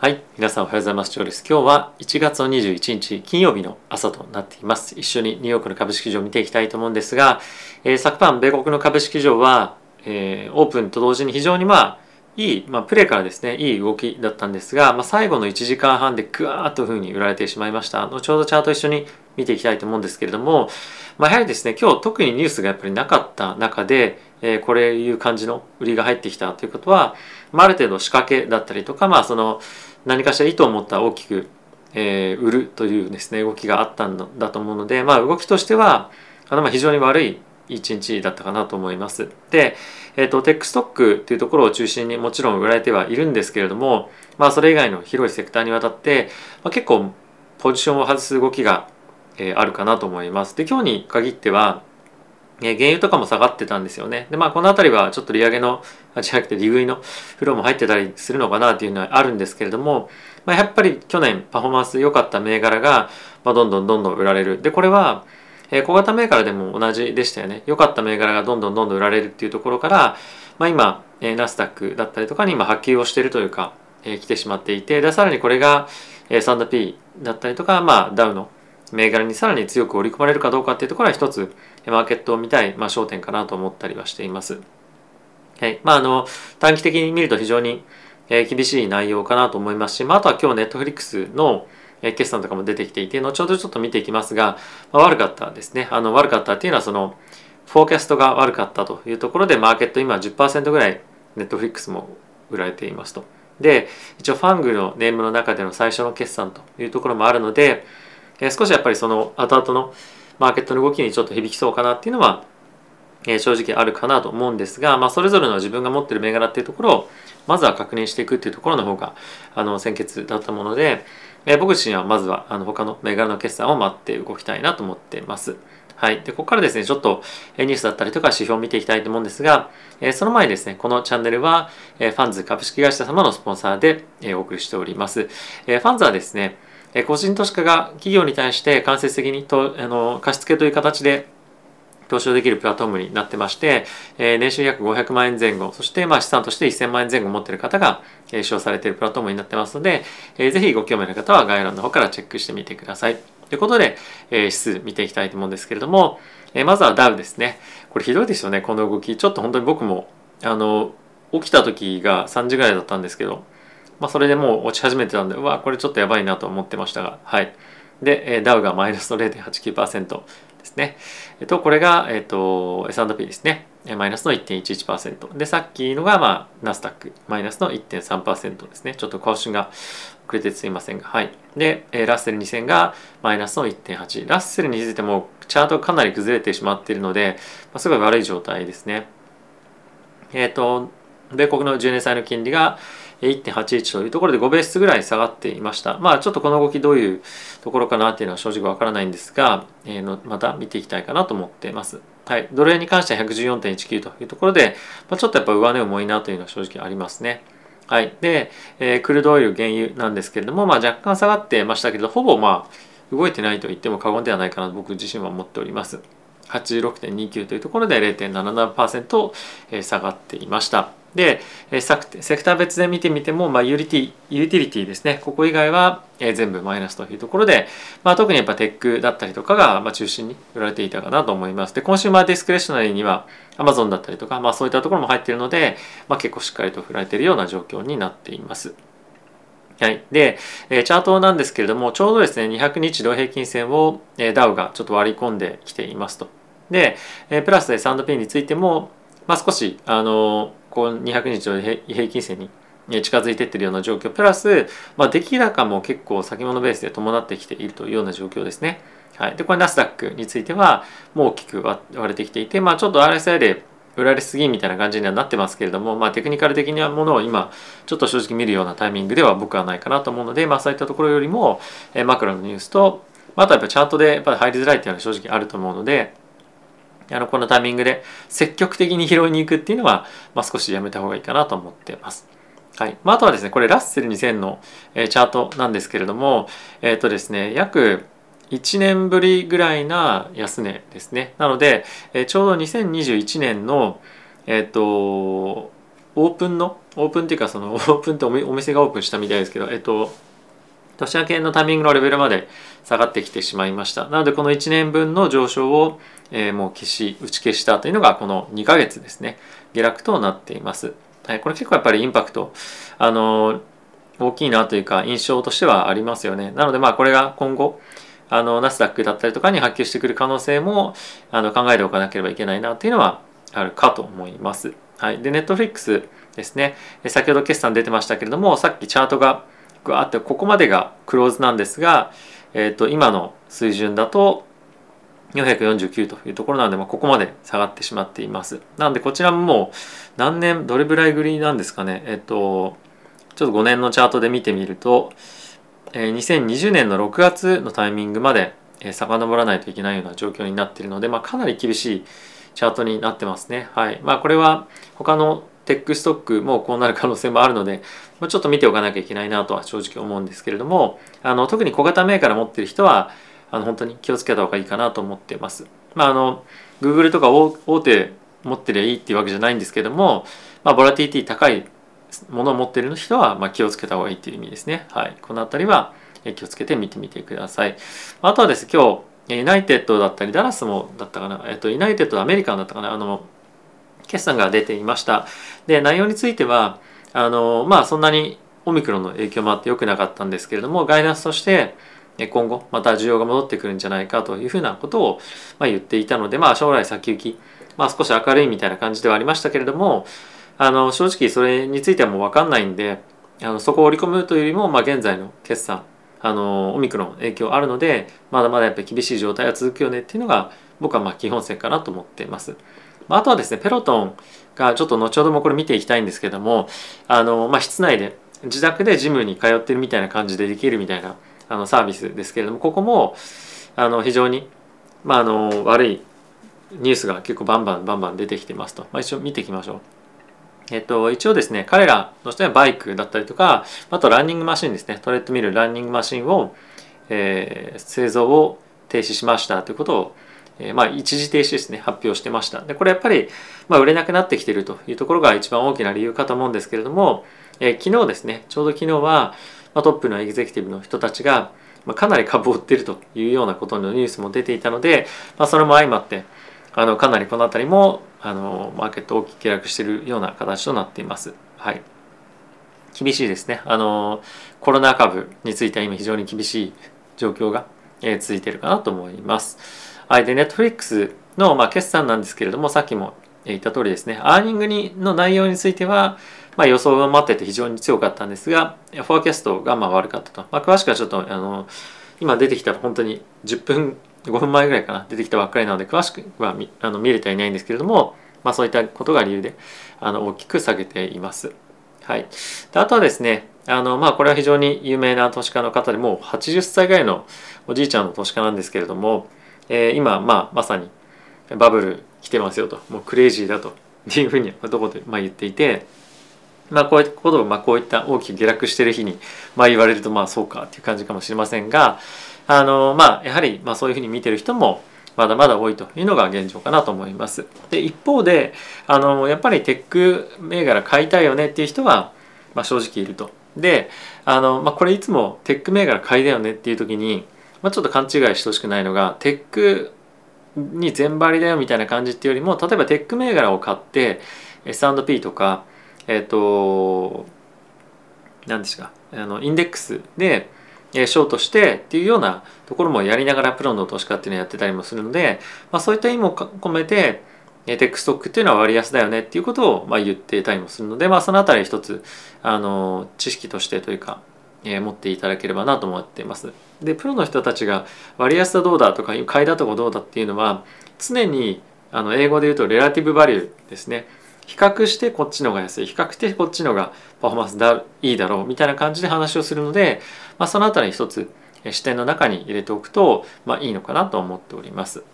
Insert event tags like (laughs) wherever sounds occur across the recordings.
はい皆さんおはようございます。ジョーです。今日は1月の21日金曜日の朝となっています。一緒にニューヨークの株式市場を見ていきたいと思うんですが、えー、昨晩米国の株式市場は、えー、オープンと同時に非常にまあいい、まあ、プレーからですねいい動きだったんですが、まあ、最後の1時間半でグワーッというふうに売られてしまいました。後ほどチャート一緒に見ていきたいと思うんですけれども、まあ、やはりですね今日特にニュースがやっぱりなかった中で、えー、これいう感じの売りが入ってきたということは、まあ、ある程度仕掛けだったりとか、まあ、その何かしら意図を持った大きく、えー、売るというですね動きがあったんだと思うので、まあ、動きとしてはあのまあ非常に悪い一日だったかなと思います。で、えーと、テックストックというところを中心にもちろん売られてはいるんですけれども、まあ、それ以外の広いセクターにわたって、まあ、結構ポジションを外す動きが、えー、あるかなと思います。で今日に限っては原油とかも下がってたんですよね。で、まあ、この辺りはちょっと利上げの、あ、違くて利食いのフローも入ってたりするのかなっていうのはあるんですけれども、まあ、やっぱり去年パフォーマンス良かった銘柄が、まあ、どんどんどんどん売られる。で、これは、え、小型銘柄でも同じでしたよね。良かった銘柄がどんどんどんどん売られるっていうところから、まあ、今、え、ナスダックだったりとかに今波及をしているというか、え、来てしまっていて、で、さらにこれが、え、サンダ P だったりとか、まあ、ダウの銘柄にさらに強く織り込まれるかどうかっていうところは一つマーケットを見たい、まあ、焦点かなと思ったりはしています。はいまあ、あの短期的に見ると非常にえ厳しい内容かなと思いますし、まあ、あとは今日ネットフリックスのえ決算とかも出てきていて後ほどちょっと見ていきますが、まあ、悪かったですねあの悪かったっていうのはそのフォーキャストが悪かったというところでマーケット今10%ぐらいネットフリックスも売られていますと。で一応ファングのネームの中での最初の決算というところもあるのでえ少しやっぱりその後々のマーケットの動きにちょっと響きそうかなっていうのは、え正直あるかなと思うんですが、まあ、それぞれの自分が持ってる銘柄っていうところをまずは確認していくっていうところの方があの先決だったもので、え僕自身はまずはあの他の銘柄の決算を待って動きたいなと思ってます。はい。で、ここからですね、ちょっとニュースだったりとか指標を見ていきたいと思うんですが、えその前にですね、このチャンネルは、えファンズ株式会社様のスポンサーで、えお送りしております。えファンズはですね、個人投資家が企業に対して間接的にとあの貸付という形で投資をできるプラットフォームになってまして、え、年収約500万円前後、そしてまあ資産として1000万円前後持っている方が、えー、使用されているプラットフォームになってますので、えー、ぜひご興味の方は概要欄の方からチェックしてみてください。ということで、え、指数見ていきたいと思うんですけれども、え、まずはダウですね。これひどいですよね、この動き。ちょっと本当に僕も、あの、起きた時が3時ぐらいだったんですけど、まあ、それでもう落ち始めてたんで、うわ、これちょっとやばいなと思ってましたが、はい。で、えダウがマイナスの0.89%ですね。えっと、これが、えっと、S&P ですね。マイナスの1.11%。で、さっきのが、まあ、ナスダック、マイナスの1.3%ですね。ちょっと更新が遅れてすいませんが、はい。で、ラッセル2000がマイナスの1.8。ラッセルについても、チャートかなり崩れてしまっているので、まあ、すごい悪い状態ですね。えっ、と、米国の10年債の金利が、1.81というところで5ベースぐらい下がっていました。まあちょっとこの動きどういうところかなっていうのは正直わからないんですが、えー、のまた見ていきたいかなと思っています。はい。ドル円に関しては114.19というところで、まあ、ちょっとやっぱ上値重いなというのは正直ありますね。はい。で、えー、 crude oil 原油なんですけれども、まあ若干下がってましたけど、ほぼまあ動いてないと言っても過言ではないかなと僕自身は思っております。86.29というところで0.77%下がっていました。でセクター別で見てみても、まあ、ユーティ utility ですねここ以外は全部マイナスというところで、まあ、特にやっぱ tech だったりとかが、まあ、中心に売られていたかなと思いますで consumer discretionary には Amazon だったりとか、まあ、そういったところも入っているので、まあ、結構しっかりと振られているような状況になっていますはい。で、チャートなんですけれども、ちょうどですね、200日同平均線をダウがちょっと割り込んできていますと。で、プラスで S&P についても、まあ、少し、あの、こう200日の平均線に近づいていってるような状況プラス、まあ、出来高も結構先物ベースで伴ってきているというような状況ですね。はい、でこれナスダックについてはもう大きく割れてきていて、まあ、ちょっと RSI で売られすぎみたいな感じにはなってますけれども、まあ、テクニカル的なものを今ちょっと正直見るようなタイミングでは僕はないかなと思うので、まあ、そういったところよりも、えマクロのニュースと、あとはやっぱチャートでやっぱ入りづらいっていうのは正直あると思うので、あのこのタイミングで積極的に拾いに行くっていうのは、まあ、少しやめた方がいいかなと思ってます。はいまあ、あとはですねこれラッセル2000の、えー、チャートなんですけれどもえっ、ー、とですね約1年ぶりぐらいな安値ですねなので、えー、ちょうど2021年のえっ、とオープンのオープンっていうかその (laughs) オープンってお店がオープンしたみたいですけどえっと年明けのタイミングのレベルまで下がってきてしまいました。なのでこの1年分の上昇を、えー、もう消し打ち消したというのがこの2ヶ月ですね。下落となっています、はい、これ結構やっぱりインパクトあの大きいなというか印象としてはありますよね。なのでまあこれが今後あのナスダックだったりとかに波及してくる可能性もあの考えておかなければいけないなというのはあるかと思います。はい、で、ネットフリックスですね、先ほど決算出てましたけれども、さっきチャートがあって、ここまでがクローズなんですが、えー、と今の水準だと449というところなので、まあ、ここまで下がってしまっています。なので、こちらももう何年、どれぐらいぐりなんですかね、えっ、ー、と、ちょっと5年のチャートで見てみると、えー、2020年の6月のタイミングまで、えー、遡らないといけないような状況になっているので、まあ、かなり厳しいチャートになってますね。はい。まあこれは他のテックストックもこうなる可能性もあるので、ま、ちょっと見ておかなきゃいけないなとは正直思うんですけれども、あの特に小型メーカー持ってる人は、あの本当に気をつけた方がいいかなと思ってます。まああの、Google とか大手持ってりゃいいっていうわけじゃないんですけども、まあ、ボラティティ高いものを持ってる人は、ま、気をつけた方がいいっていう意味ですね。はい。この辺りは気をつけて見てみてください。あとはですね、今日、ユナイテッドだったりダラスもだったかな、えっと、ユナイテッドアメリカンだったかなあの決算が出ていましたで内容についてはあのまあそんなにオミクロンの影響もあって良くなかったんですけれどもガイダンスとして今後また需要が戻ってくるんじゃないかというふうなことを、ま、言っていたので、まあ、将来先行き、まあ、少し明るいみたいな感じではありましたけれどもあの正直それについてはもう分かんないんであのそこを織り込むというよりも、まあ、現在の決算あのオミクロン影響あるのでまだまだやっぱり厳しい状態は続くよねっていうのが僕はま基本線かなと思っています。まあとはですねペロトンがちょっと後ほどもこれ見ていきたいんですけどもあの、まあ、室内で自宅でジムに通ってるみたいな感じでできるみたいなあのサービスですけれどもここもあの非常に、まあ、あの悪いニュースが結構バンバンバンバン出てきてますと、まあ、一応見ていきましょう。えっと、一応ですね、彼らとしてはバイクだったりとか、あとランニングマシンですね、トレッドミルランニングマシンを、えー、製造を停止しましたということを、え、まあ、一時停止ですね、発表してました。で、これやっぱり、まあ、売れなくなってきてるというところが一番大きな理由かと思うんですけれども、えー、昨日ですね、ちょうど昨日は、まあ、トップのエグゼクティブの人たちが、まあ、かなり株を売ってるというようなことのニュースも出ていたので、まあ、それも相まって、あのかなりこの辺りもあのマーケット大きく下落しているような形となっています。はい、厳しいですねあのコロナ株については今非常に厳しい状況が、えー、続いているかなと思います。はい、で、ネットフリックスの、まあ、決算なんですけれども、さっきも言った通りですね、アーニングにの内容については、まあ、予想を待ってて非常に強かったんですが、フォーキャストがまあ悪かったと。まあ、詳しくはちょっと、あの、今出てきた本当に10分5分前ぐらいかな出てきたばっかりなので詳しくは見あの見れてはいないんですけれども、まあ、そういったことが理由であの大きく下げています。はい、であとはですねあのまあこれは非常に有名な投資家の方でもう80歳ぐらいのおじいちゃんの投資家なんですけれども、えー、今、まあ、まさにバブル来てますよともうクレイジーだというふうにどこで、まあ、言っていて。まあ、こういったことを、まあ、こういった大きく下落してる日に、まあ、言われるとまあそうかっていう感じかもしれませんが、あのまあやはりまあそういうふうに見てる人もまだまだ多いというのが現状かなと思います。で一方であのやっぱりテック銘柄買いたいよねっていう人は、まあ、正直いると。であの、まあ、これいつもテック銘柄買いだよねっていう時に、まあ、ちょっと勘違いしてほしくないのがテックに全張りだよみたいな感じっていうよりも例えばテック銘柄を買って S&P とかえっ、ー、と何ですかあのインデックスでショートしてっていうようなところもやりながらプロの投資家っていうのをやってたりもするので、まあ、そういった意味も込めてテックストックっていうのは割安だよねっていうことをまあ言っていたりもするので、まあ、そのあたり一つあの知識としてというか、えー、持っていただければなと思っています。でプロの人たちが割安だどうだとか買いだとかどうだっていうのは常にあの英語で言うとレラティブバリューですね。比較してこっちのが安い比較してこっちのがパフォーマンスだいいだろうみたいな感じで話をするので、まあ、そのあたり一つ視点の中に入れておくと、まあ、いいのかなと思っております。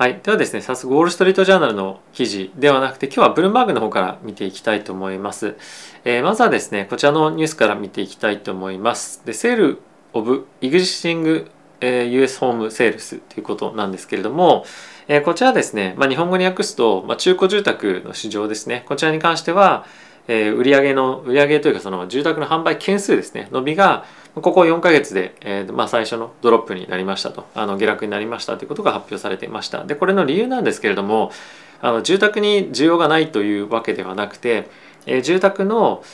はい、ではですね早速ウォール・ストリート・ジャーナルの記事ではなくて今日はブルームバーグの方から見ていきたいと思います。えー、まずはですねこちらのニュースから見ていきたいと思います。でセール・オブ・イグジスティングえー、US ホームセールスということなんですけれども、えー、こちらですね、まあ、日本語に訳すと、まあ、中古住宅の市場ですねこちらに関しては、えー、売上の売上というかその住宅の販売件数ですね。伸びがここ4ヶ月で、えーまあ、最初のドロップになりましたと。あの下落になりましたということが発表されていました。でこれの理由なんですけれどもあの住宅に需要がないというわけではなくて、えー、住宅の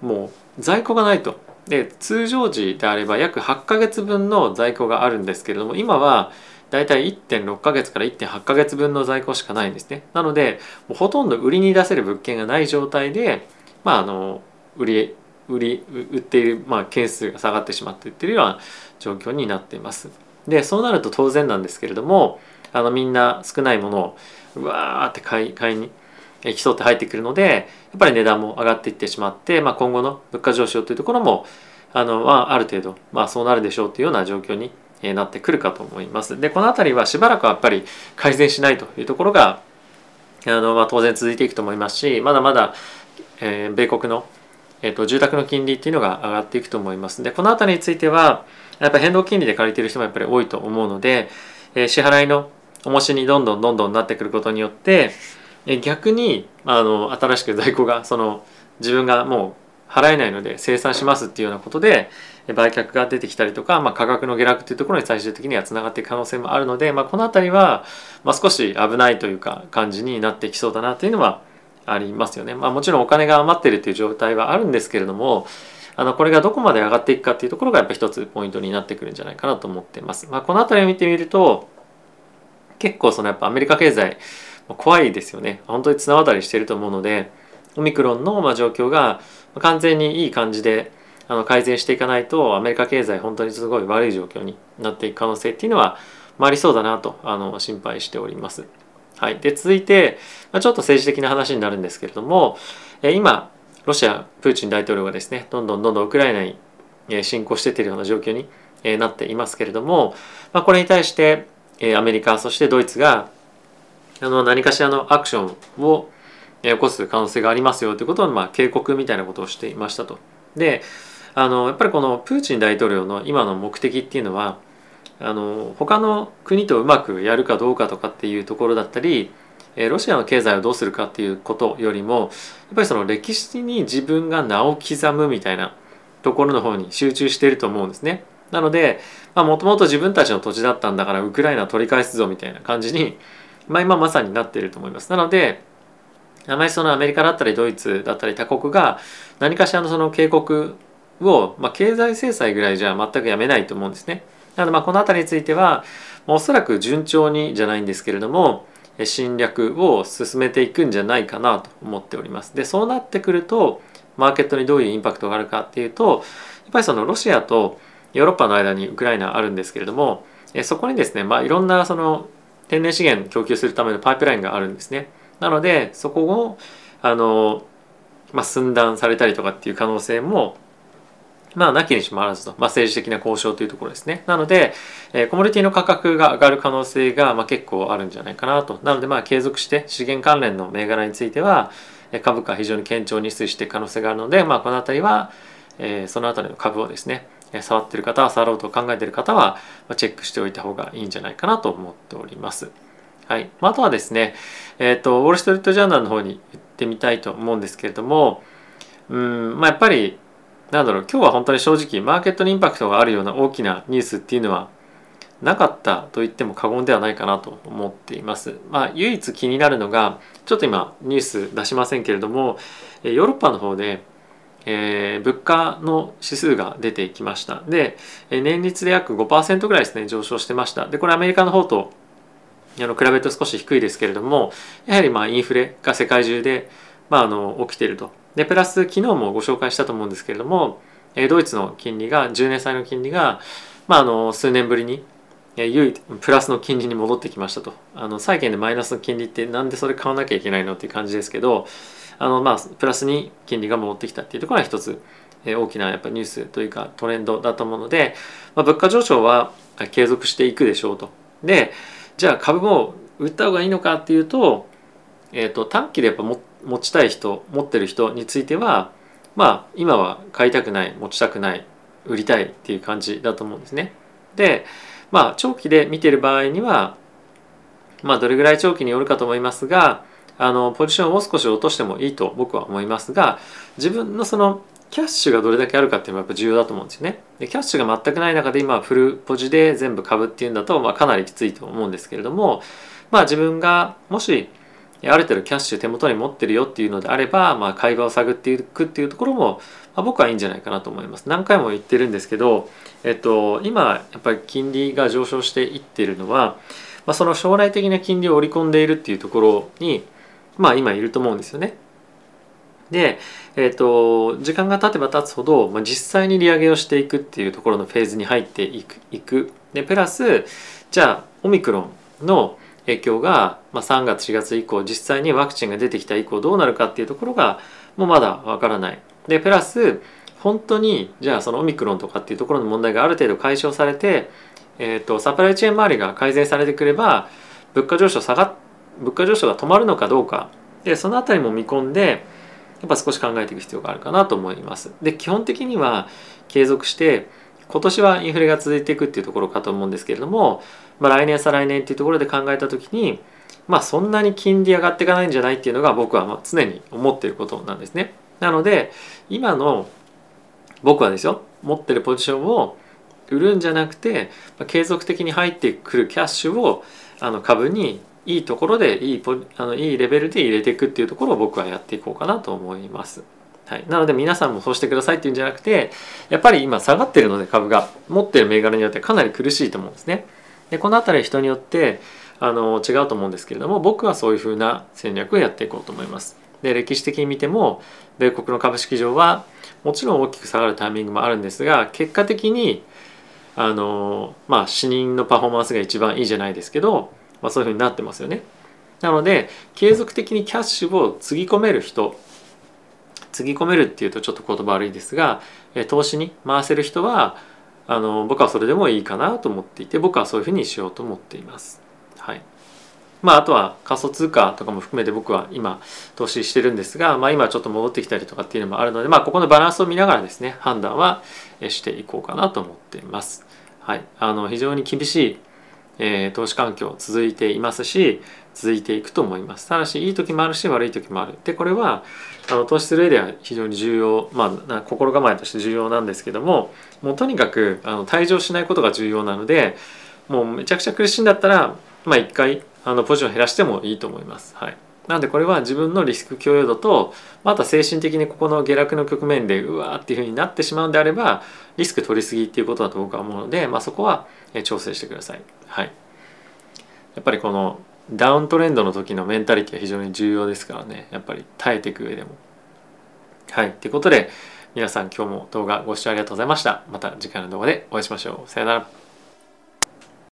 もう在庫がないと。で通常時であれば約8ヶ月分の在庫があるんですけれども今はだいたい1.6ヶ月から1.8ヶ月分の在庫しかないんですね。なのでもうほとんど売りに出せる物件がない状態でまああの売り売り売っている、まあ、件数が下がってしまっていっているような状況になっています。でそうなると当然なんですけれどもあのみんな少ないものをうわーって買い買いに競って入ってくるのでやっぱり値段も上がっていってしまって、まあ、今後の物価上昇というところもあの、まあ、ある程度、まあ、そうなるでしょうというような状況になってくるかと思います。でこの辺りはしばらくはやっぱり改善しないというところがあの、まあ、当然続いていくと思いますしまだまだ、えー、米国の、えーと、住宅の金利っていうのが上がっていくと思います。でこの辺りについてはやっぱり変動金利で借りてる人もやっぱり多いと思うので、えー、支払いの重しにどんどんどんどんなってくることによって逆にあの新しく在庫がその自分がもう払えないので生産しますっていうようなことで売却が出てきたりとか、まあ、価格の下落っていうところに最終的にはつながっていく可能性もあるので、まあ、この辺りは、まあ、少し危ないというか感じになってきそうだなというのはありますよね。まあ、もちろんお金が余ってるという状態はあるんですけれどもあのこれがどこまで上がっていくかっていうところがやっぱ一つポイントになってくるんじゃないかなと思ってます。まあ、この辺りを見てみると結構そのやっぱアメリカ経済怖いですよね本当に綱渡りしてると思うのでオミクロンのま状況が完全にいい感じであの改善していかないとアメリカ経済本当にすごい悪い状況になっていく可能性っていうのは、まあ、りそうだなとあの心配しております。はい、で続いて、まあ、ちょっと政治的な話になるんですけれどもえ今ロシアプーチン大統領がですねどんどんどんどんウクライナに侵攻してってるような状況になっていますけれども、まあ、これに対してアメリカそしてドイツがあの何かしらのアクションを起こす可能性がありますよということを、まあ、警告みたいなことをしていましたと。であのやっぱりこのプーチン大統領の今の目的っていうのはあの他の国とうまくやるかどうかとかっていうところだったりロシアの経済をどうするかっていうことよりもやっぱりその歴史に自分が名を刻むみたいなところの方に集中していると思うんですね。なのでもともと自分たちの土地だったんだからウクライナ取り返すぞみたいな感じにまあ、今まさになっていると思います。なのであまりそのアメリカだったりドイツだったり他国が何かしらのその警告を、まあ、経済制裁ぐらいじゃ全くやめないと思うんですね。なのでまあこの辺りについてはおそらく順調にじゃないんですけれども侵略を進めていくんじゃないかなと思っております。でそうなってくるとマーケットにどういうインパクトがあるかっていうとやっぱりそのロシアとヨーロッパの間にウクライナあるんですけれどもそこにですね、まあ、いろんなその天然資源供給するためのパイプラインがあるんですね。なのでそこをあの、まあ、寸断されたりとかっていう可能性もまあ、なきにしもあらずと、まあ、政治的な交渉というところですね。なので、えー、コモディティの価格が上がる可能性が、まあ、結構あるんじゃないかなと。なので、まあ、継続して資源関連の銘柄については、株価は非常に堅調に推移していく可能性があるので、まあ、この辺りは、えー、その辺りの株をですね、触ってる方は触ろうと考えている方はチェックしておいた方がいいんじゃないかなと思っております。はい、まああとはですね、えーと、ウォール・ストリート・ジャーナルの方に行ってみたいと思うんですけれどもうん、まあ、やっぱりなんだろう今日は本当に正直マーケットにインパクトがあるような大きなニュースっていうのはなかったと言っても過言ではないかなと思っています。まあ、唯一気になるのがちょっと今ニュース出しませんけれどもヨーロッパの方でえー、物価の指数が出てきました。で年率で約5%ぐらいですね上昇してました。でこれアメリカの方とあの比べると少し低いですけれどもやはりまあインフレが世界中で、まあ、あの起きていると。でプラス昨日もご紹介したと思うんですけれどもドイツの金利が10年債の金利が、まあ、あの数年ぶりにプラスの金利に戻ってきましたとあの債券でマイナスの金利ってなんでそれ買わなきゃいけないのっていう感じですけどあのまあプラスに金利が戻ってきたっていうところが一つ大きなやっぱニュースというかトレンドだと思うので、まあ、物価上昇は継続していくでしょうと。でじゃあ株も売った方がいいのかっていうと,、えーと、短期でやっぱ持って持ちたい人持ってる人についてはまあ今は買いたくない持ちたくない売りたいっていう感じだと思うんですね。でまあ長期で見てる場合にはまあどれぐらい長期によるかと思いますがあのポジションを少し落としてもいいと僕は思いますが自分のそのキャッシュがどれだけあるかっていうのはやっぱ重要だと思うんですよね。でキャッシュが全くない中で今フルポジで全部株っていうんだと、まあ、かなりきついと思うんですけれどもまあ自分がもしある程度キャッシュ手元に持ってるよっていうのであれば、まあ、買い場を探っていくっていうところも、まあ、僕はいいんじゃないかなと思います。何回も言ってるんですけど、えっと、今やっぱり金利が上昇していってるのは、まあ、その将来的な金利を織り込んでいるっていうところに、まあ、今いると思うんですよね。で、えっと、時間が経てば経つほど、まあ、実際に利上げをしていくっていうところのフェーズに入っていく。いくでプラスじゃあオミクロンの影響が、まあ、3月4月以降実際にワクチンが出てきた以降どうなるかっていうところがもうまだわからない。でプラス本当にじゃあそのオミクロンとかっていうところの問題がある程度解消されて、えーと、サプライチェーン周りが改善されてくれば物価上昇下が物価上昇が止まるのかどうかでその辺りも見込んでやっぱ少し考えていく必要があるかなと思います。で基本的には継続して今年はインフレが続いていくっていうところかと思うんですけれども、まあ、来年再来年っていうところで考えた時にまあそんなに金利上がっていかないんじゃないっていうのが僕はま常に思っていることなんですね。なので今の僕はですよ持ってるポジションを売るんじゃなくてま継続的に入ってくるキャッシュをあの株にいいところでいいポあのいいレベルで入れていくっていうところを僕はやっていこうかなと思います。はい、なので皆さんもそうしてくださいっていうんじゃなくてやっぱり今下がってるので株が持ってる銘柄によってかなり苦しいと思うんですね。でこの辺り人によってあの違うと思うんですけれども僕はそういうふうな戦略をやっていこうと思います。で歴史的に見ても米国の株式上はもちろん大きく下がるタイミングもあるんですが結果的にあのまあ死人のパフォーマンスが一番いいじゃないですけど、まあ、そういうふうになってますよね。なので継続的にキャッシュをつぎ込める人つぎ込めるっていうとちょっと言葉悪いですがえ投資に回せる人はあの僕はそれでもいいかなと思っていて僕はそういうふうにしようと思っています。はいまあ、あとは仮想通貨とかも含めて僕は今投資してるんですが、まあ、今ちょっと戻ってきたりとかっていうのもあるので、まあ、ここのバランスを見ながらですね判断はしていこうかなと思っています。はい、あの非常に厳しい、えー、投資環境続いていますし続いていくと思います。ただしいい時もあるし悪い時もある。でこれはあの投資する上では非常に重要まあ心構えとして重要なんですけどももうとにかくあの退場しないことが重要なのでもうめちゃくちゃ苦しいんだったらまあ一回あのポジション減らしてもいいと思います。はい、なんでこれは自分のリスク許容度とまた精神的にここの下落の局面でうわーっていうふうになってしまうんであればリスク取りすぎっていうことだと僕は思うので、まあ、そこは調整してください。はい、やっぱりこのダウントレンドの時のメンタリティは非常に重要ですからねやっぱり耐えていく上でも。はいってことで皆さん今日も動画ご視聴ありがとうございました。また次回の動画でお会いしましょう。さよなら。